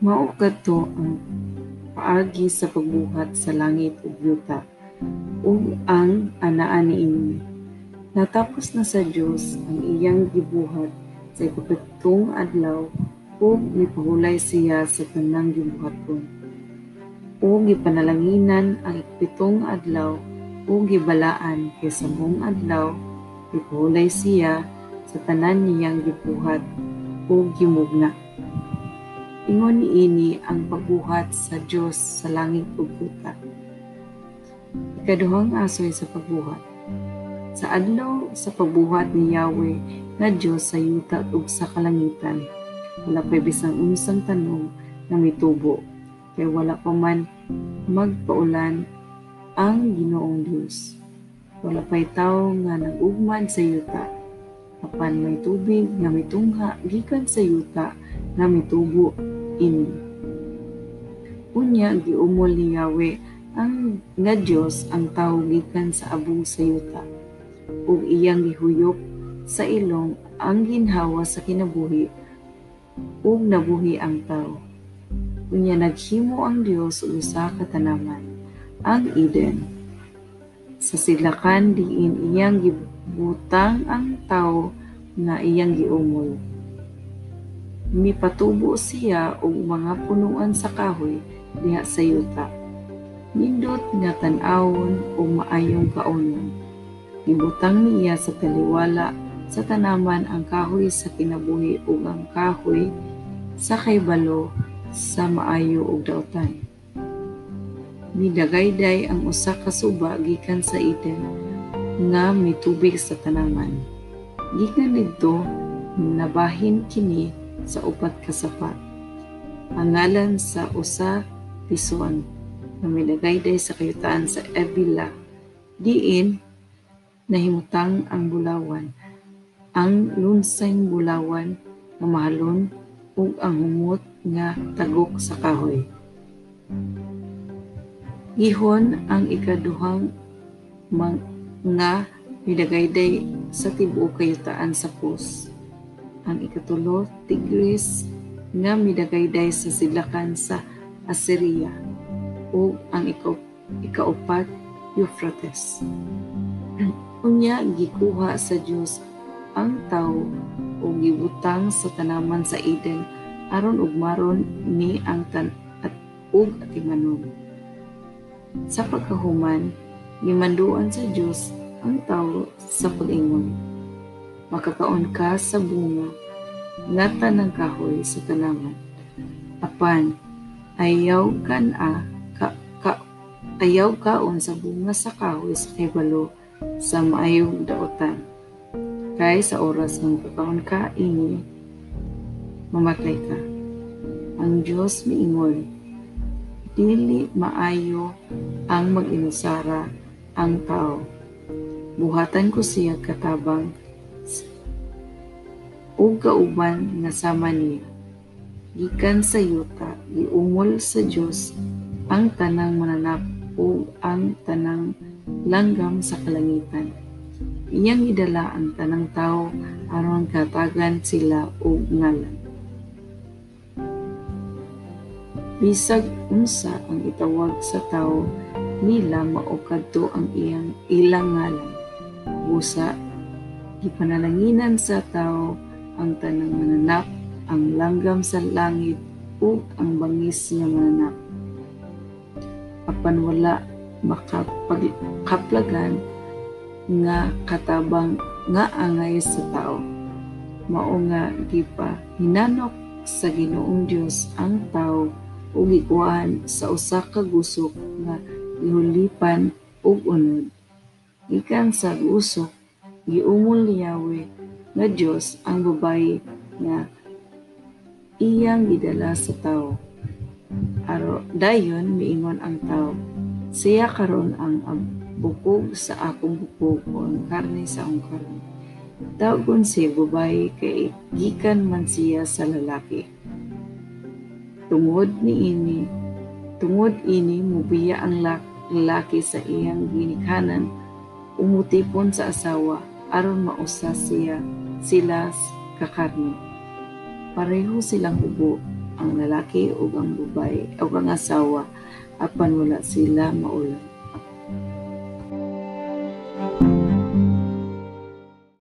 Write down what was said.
Mao kadto ang paagi sa pagbuhat sa langit ug yuta ug ang anaa niini. Natapos na sa Dios ang iyang gibuhat sa ikapitong adlaw ug mipahulay siya sa tanang gibuhaton. Ug gipanalanginan ang ikapitong adlaw ug gibalaan kay sa buong adlaw mipahulay siya sa tanan niyang gibuhat ug gimugna. Ingon niini ang pagbuhat sa Dios sa langit ug yuta. Ikaduhang asoy sa pagbuhat. Sa adlaw sa pagbuhat ni Yahweh nga Dios sa yuta ug sa kalangitan, wala pa bisang unsang tanong na mitubo, kay wala pa man magpaulan ang Ginoong Dios. Wala pa'y tao nga nag-ugman sa yuta, apan may tubig nga mitungha gikan sa yuta nga mitubo ini. Unya giumol ni Yahweh ang nga Dios ang tawo gikan sa abong sa yuta ug iyang gihuyop sa ilong ang ginhawa sa kinabuhi ug nabuhi ang tawo. Unya naghimo ang Dios og usa ka tanaman, ang Eden. Sa sidlakan diin iyang gibutang ang tawo nga iyang giumol. Mipatubo siya og mga punuan sa kahoy diha sa yuta. Nindot nga tan-awon o maayong kaunon. Gibutang niya sa taliwala sa tanaman ang kahoy sa kinabuhi ug ang kahoy sa kaybalo sa maayo ug daotan. Nidagayday ang usa ka suba gikan sa Eden nga mitubig sa tanaman. Gikan didto nabahin kini sa upat ka sapat. Ang ngalan sa usa pison na milagayday sa kayutaan sa Evila. Diin nahimutang ang bulawan ang lunsayng bulawan nga mahalon ug ang humot nga tagok sa kahoy. Gihon ang ikaduhang mga midagayday sa tibuok kayutaan sa pus. Ang ikatulo, Tigris, nga midagayday sa sidlakan sa Assyria ug ang ika ikaupat, Euphrates. Unya gikuha sa Dios ang tawo o gibutang sa tanaman sa Eden aron ug maron ni ang tan at ug atimanon. Sa pagkahuman, gimanduan sa Dios ang tawo sa pag-ingon. Makakaon ka sa bunga nga tanang kahoy sa tanaman. Apan, ayaw kan a ka, ka ayaw kaon sa bunga sa kahoy sa kaybalo sa maayong daotan kay sa oras ng kakaon ka ini mamatay ka. Ang Diyos miingon, dili maayo ang mag-inusara ang tao. Buhatan ko siya katabang ug kauban nga sama niya. Gikan sa yuta, giumol sa Dios ang tanang mananap ug ang tanang langgam sa kalangitan iyang idala ang tanang tao aron katagan sila og ngalan. Bisag unsa ang itawag sa tao nila mao kadto ang iyang ilang ngalan. Busa gipanalanginan sa tao ang tanang mananap, ang langgam sa langit ug ang bangis nga mananap. Apan wala makapagkaplagan nga katabang nga angay sa tao. Mao nga di pa hinanok sa Ginoong Dios ang tao ug ikuan sa usa ka gusok nga gihulipan ug unod. Ikan sa gusok giumol ni Yahweh nga Dios ang babayi nga iyang gidala sa tao. Aro dayon miingon ang tao, siya karon ang bukog sa akong bukog o ang karne sa akong karne. Tawgon si babae kay gikan man siya sa lalaki. Tungod ni ini, tungod ini mubiya ang lalaki sa iyang ginikhanan, umutipon sa asawa aron mausa siya sila kakarne. Pareho silang ubo, ang lalaki ug ang babae o ang asawa apan wala sila maulam.